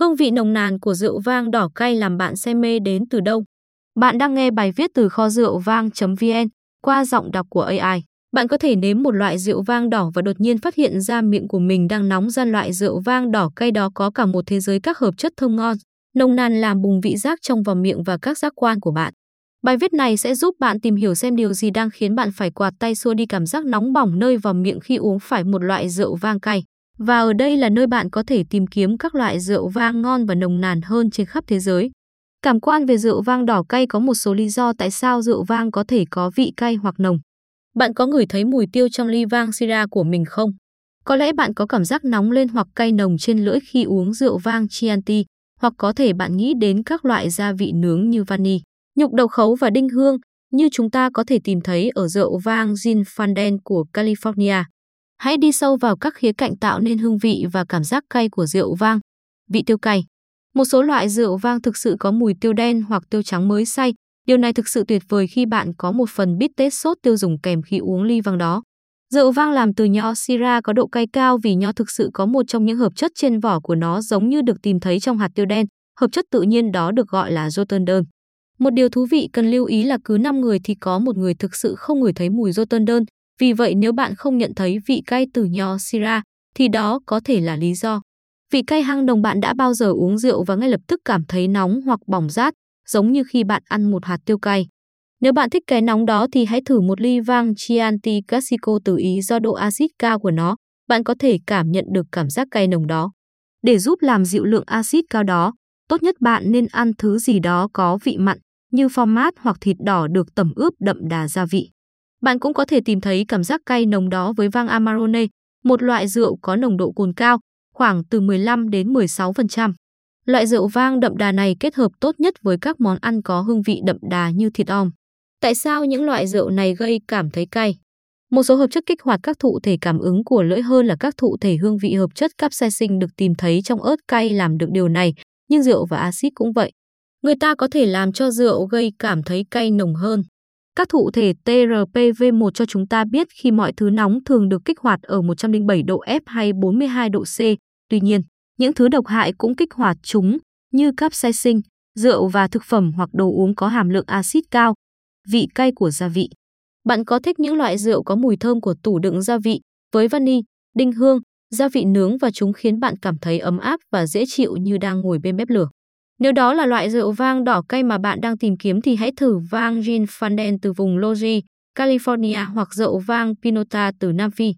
Hương vị nồng nàn của rượu vang đỏ cay làm bạn say mê đến từ đâu? Bạn đang nghe bài viết từ kho rượu vang.vn qua giọng đọc của AI. Bạn có thể nếm một loại rượu vang đỏ và đột nhiên phát hiện ra miệng của mình đang nóng ra loại rượu vang đỏ cay đó có cả một thế giới các hợp chất thơm ngon, nồng nàn làm bùng vị giác trong vào miệng và các giác quan của bạn. Bài viết này sẽ giúp bạn tìm hiểu xem điều gì đang khiến bạn phải quạt tay xua đi cảm giác nóng bỏng nơi vào miệng khi uống phải một loại rượu vang cay. Và ở đây là nơi bạn có thể tìm kiếm các loại rượu vang ngon và nồng nàn hơn trên khắp thế giới. Cảm quan về rượu vang đỏ cay có một số lý do tại sao rượu vang có thể có vị cay hoặc nồng. Bạn có ngửi thấy mùi tiêu trong ly vang Syrah của mình không? Có lẽ bạn có cảm giác nóng lên hoặc cay nồng trên lưỡi khi uống rượu vang Chianti, hoặc có thể bạn nghĩ đến các loại gia vị nướng như vani, nhục đầu khấu và đinh hương, như chúng ta có thể tìm thấy ở rượu vang Gin Fanden của California. Hãy đi sâu vào các khía cạnh tạo nên hương vị và cảm giác cay của rượu vang. Vị tiêu cay. Một số loại rượu vang thực sự có mùi tiêu đen hoặc tiêu trắng mới xay. Điều này thực sự tuyệt vời khi bạn có một phần bít tết sốt tiêu dùng kèm khi uống ly vang đó. Rượu vang làm từ nho Syrah có độ cay cao vì nho thực sự có một trong những hợp chất trên vỏ của nó giống như được tìm thấy trong hạt tiêu đen. Hợp chất tự nhiên đó được gọi là Rotendern. Một điều thú vị cần lưu ý là cứ 5 người thì có một người thực sự không ngửi thấy mùi Rotendern. Vì vậy nếu bạn không nhận thấy vị cay từ nho Syrah thì đó có thể là lý do. Vị cay hăng đồng bạn đã bao giờ uống rượu và ngay lập tức cảm thấy nóng hoặc bỏng rát, giống như khi bạn ăn một hạt tiêu cay. Nếu bạn thích cái nóng đó thì hãy thử một ly vang Chianti Classico từ Ý do độ axit cao của nó, bạn có thể cảm nhận được cảm giác cay nồng đó. Để giúp làm dịu lượng axit cao đó, tốt nhất bạn nên ăn thứ gì đó có vị mặn, như format hoặc thịt đỏ được tẩm ướp đậm đà gia vị. Bạn cũng có thể tìm thấy cảm giác cay nồng đó với vang Amarone, một loại rượu có nồng độ cồn cao, khoảng từ 15 đến 16%. Loại rượu vang đậm đà này kết hợp tốt nhất với các món ăn có hương vị đậm đà như thịt om. Tại sao những loại rượu này gây cảm thấy cay? Một số hợp chất kích hoạt các thụ thể cảm ứng của lưỡi hơn là các thụ thể hương vị hợp chất capsaicin được tìm thấy trong ớt cay làm được điều này, nhưng rượu và axit cũng vậy. Người ta có thể làm cho rượu gây cảm thấy cay nồng hơn. Các thụ thể TRPV1 cho chúng ta biết khi mọi thứ nóng thường được kích hoạt ở 107 độ F hay 42 độ C. Tuy nhiên, những thứ độc hại cũng kích hoạt chúng như capsaicin, rượu và thực phẩm hoặc đồ uống có hàm lượng axit cao, vị cay của gia vị. Bạn có thích những loại rượu có mùi thơm của tủ đựng gia vị với vani, đinh hương, gia vị nướng và chúng khiến bạn cảm thấy ấm áp và dễ chịu như đang ngồi bên bếp lửa. Nếu đó là loại rượu vang đỏ cây mà bạn đang tìm kiếm thì hãy thử vang Gin Fanden từ vùng Logi, California hoặc rượu vang Pinota từ Nam Phi.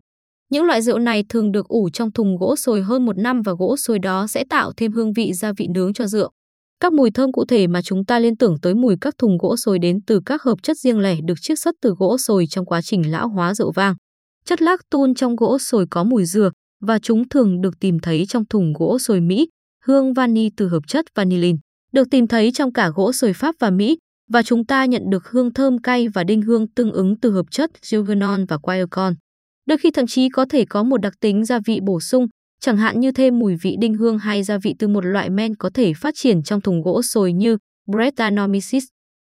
Những loại rượu này thường được ủ trong thùng gỗ sồi hơn một năm và gỗ sồi đó sẽ tạo thêm hương vị gia vị nướng cho rượu. Các mùi thơm cụ thể mà chúng ta liên tưởng tới mùi các thùng gỗ sồi đến từ các hợp chất riêng lẻ được chiết xuất từ gỗ sồi trong quá trình lão hóa rượu vang. Chất lactone trong gỗ sồi có mùi dừa và chúng thường được tìm thấy trong thùng gỗ sồi Mỹ, hương vani từ hợp chất vanillin, được tìm thấy trong cả gỗ sồi Pháp và Mỹ, và chúng ta nhận được hương thơm cay và đinh hương tương ứng từ hợp chất Juvenon và Quaercon. Đôi khi thậm chí có thể có một đặc tính gia vị bổ sung, chẳng hạn như thêm mùi vị đinh hương hay gia vị từ một loại men có thể phát triển trong thùng gỗ sồi như Brettanomyces.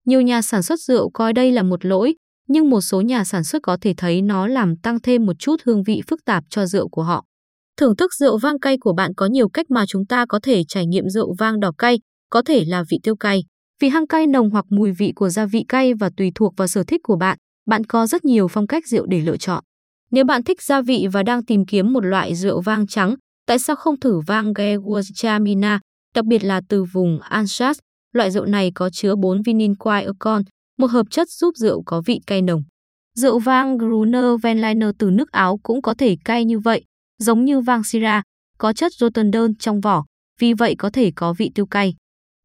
Nhiều nhà sản xuất rượu coi đây là một lỗi, nhưng một số nhà sản xuất có thể thấy nó làm tăng thêm một chút hương vị phức tạp cho rượu của họ. Thưởng thức rượu vang cay của bạn có nhiều cách mà chúng ta có thể trải nghiệm rượu vang đỏ cay, có thể là vị tiêu cay, vị hăng cay nồng hoặc mùi vị của gia vị cay và tùy thuộc vào sở thích của bạn, bạn có rất nhiều phong cách rượu để lựa chọn. Nếu bạn thích gia vị và đang tìm kiếm một loại rượu vang trắng, tại sao không thử vang Gewurztraminer, đặc biệt là từ vùng Alsace? Loại rượu này có chứa 4 vinin quaercon, một hợp chất giúp rượu có vị cay nồng. Rượu vang Gruner Veltliner từ nước Áo cũng có thể cay như vậy, giống như vang Syrah, có chất Rotendern trong vỏ, vì vậy có thể có vị tiêu cay.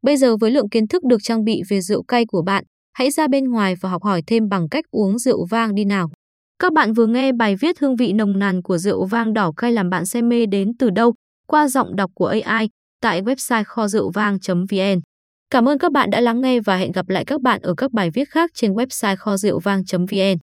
Bây giờ với lượng kiến thức được trang bị về rượu cay của bạn, hãy ra bên ngoài và học hỏi thêm bằng cách uống rượu vang đi nào. Các bạn vừa nghe bài viết hương vị nồng nàn của rượu vang đỏ cay làm bạn say mê đến từ đâu qua giọng đọc của AI tại website kho rượu vang.vn. Cảm ơn các bạn đã lắng nghe và hẹn gặp lại các bạn ở các bài viết khác trên website kho rượu vang.vn.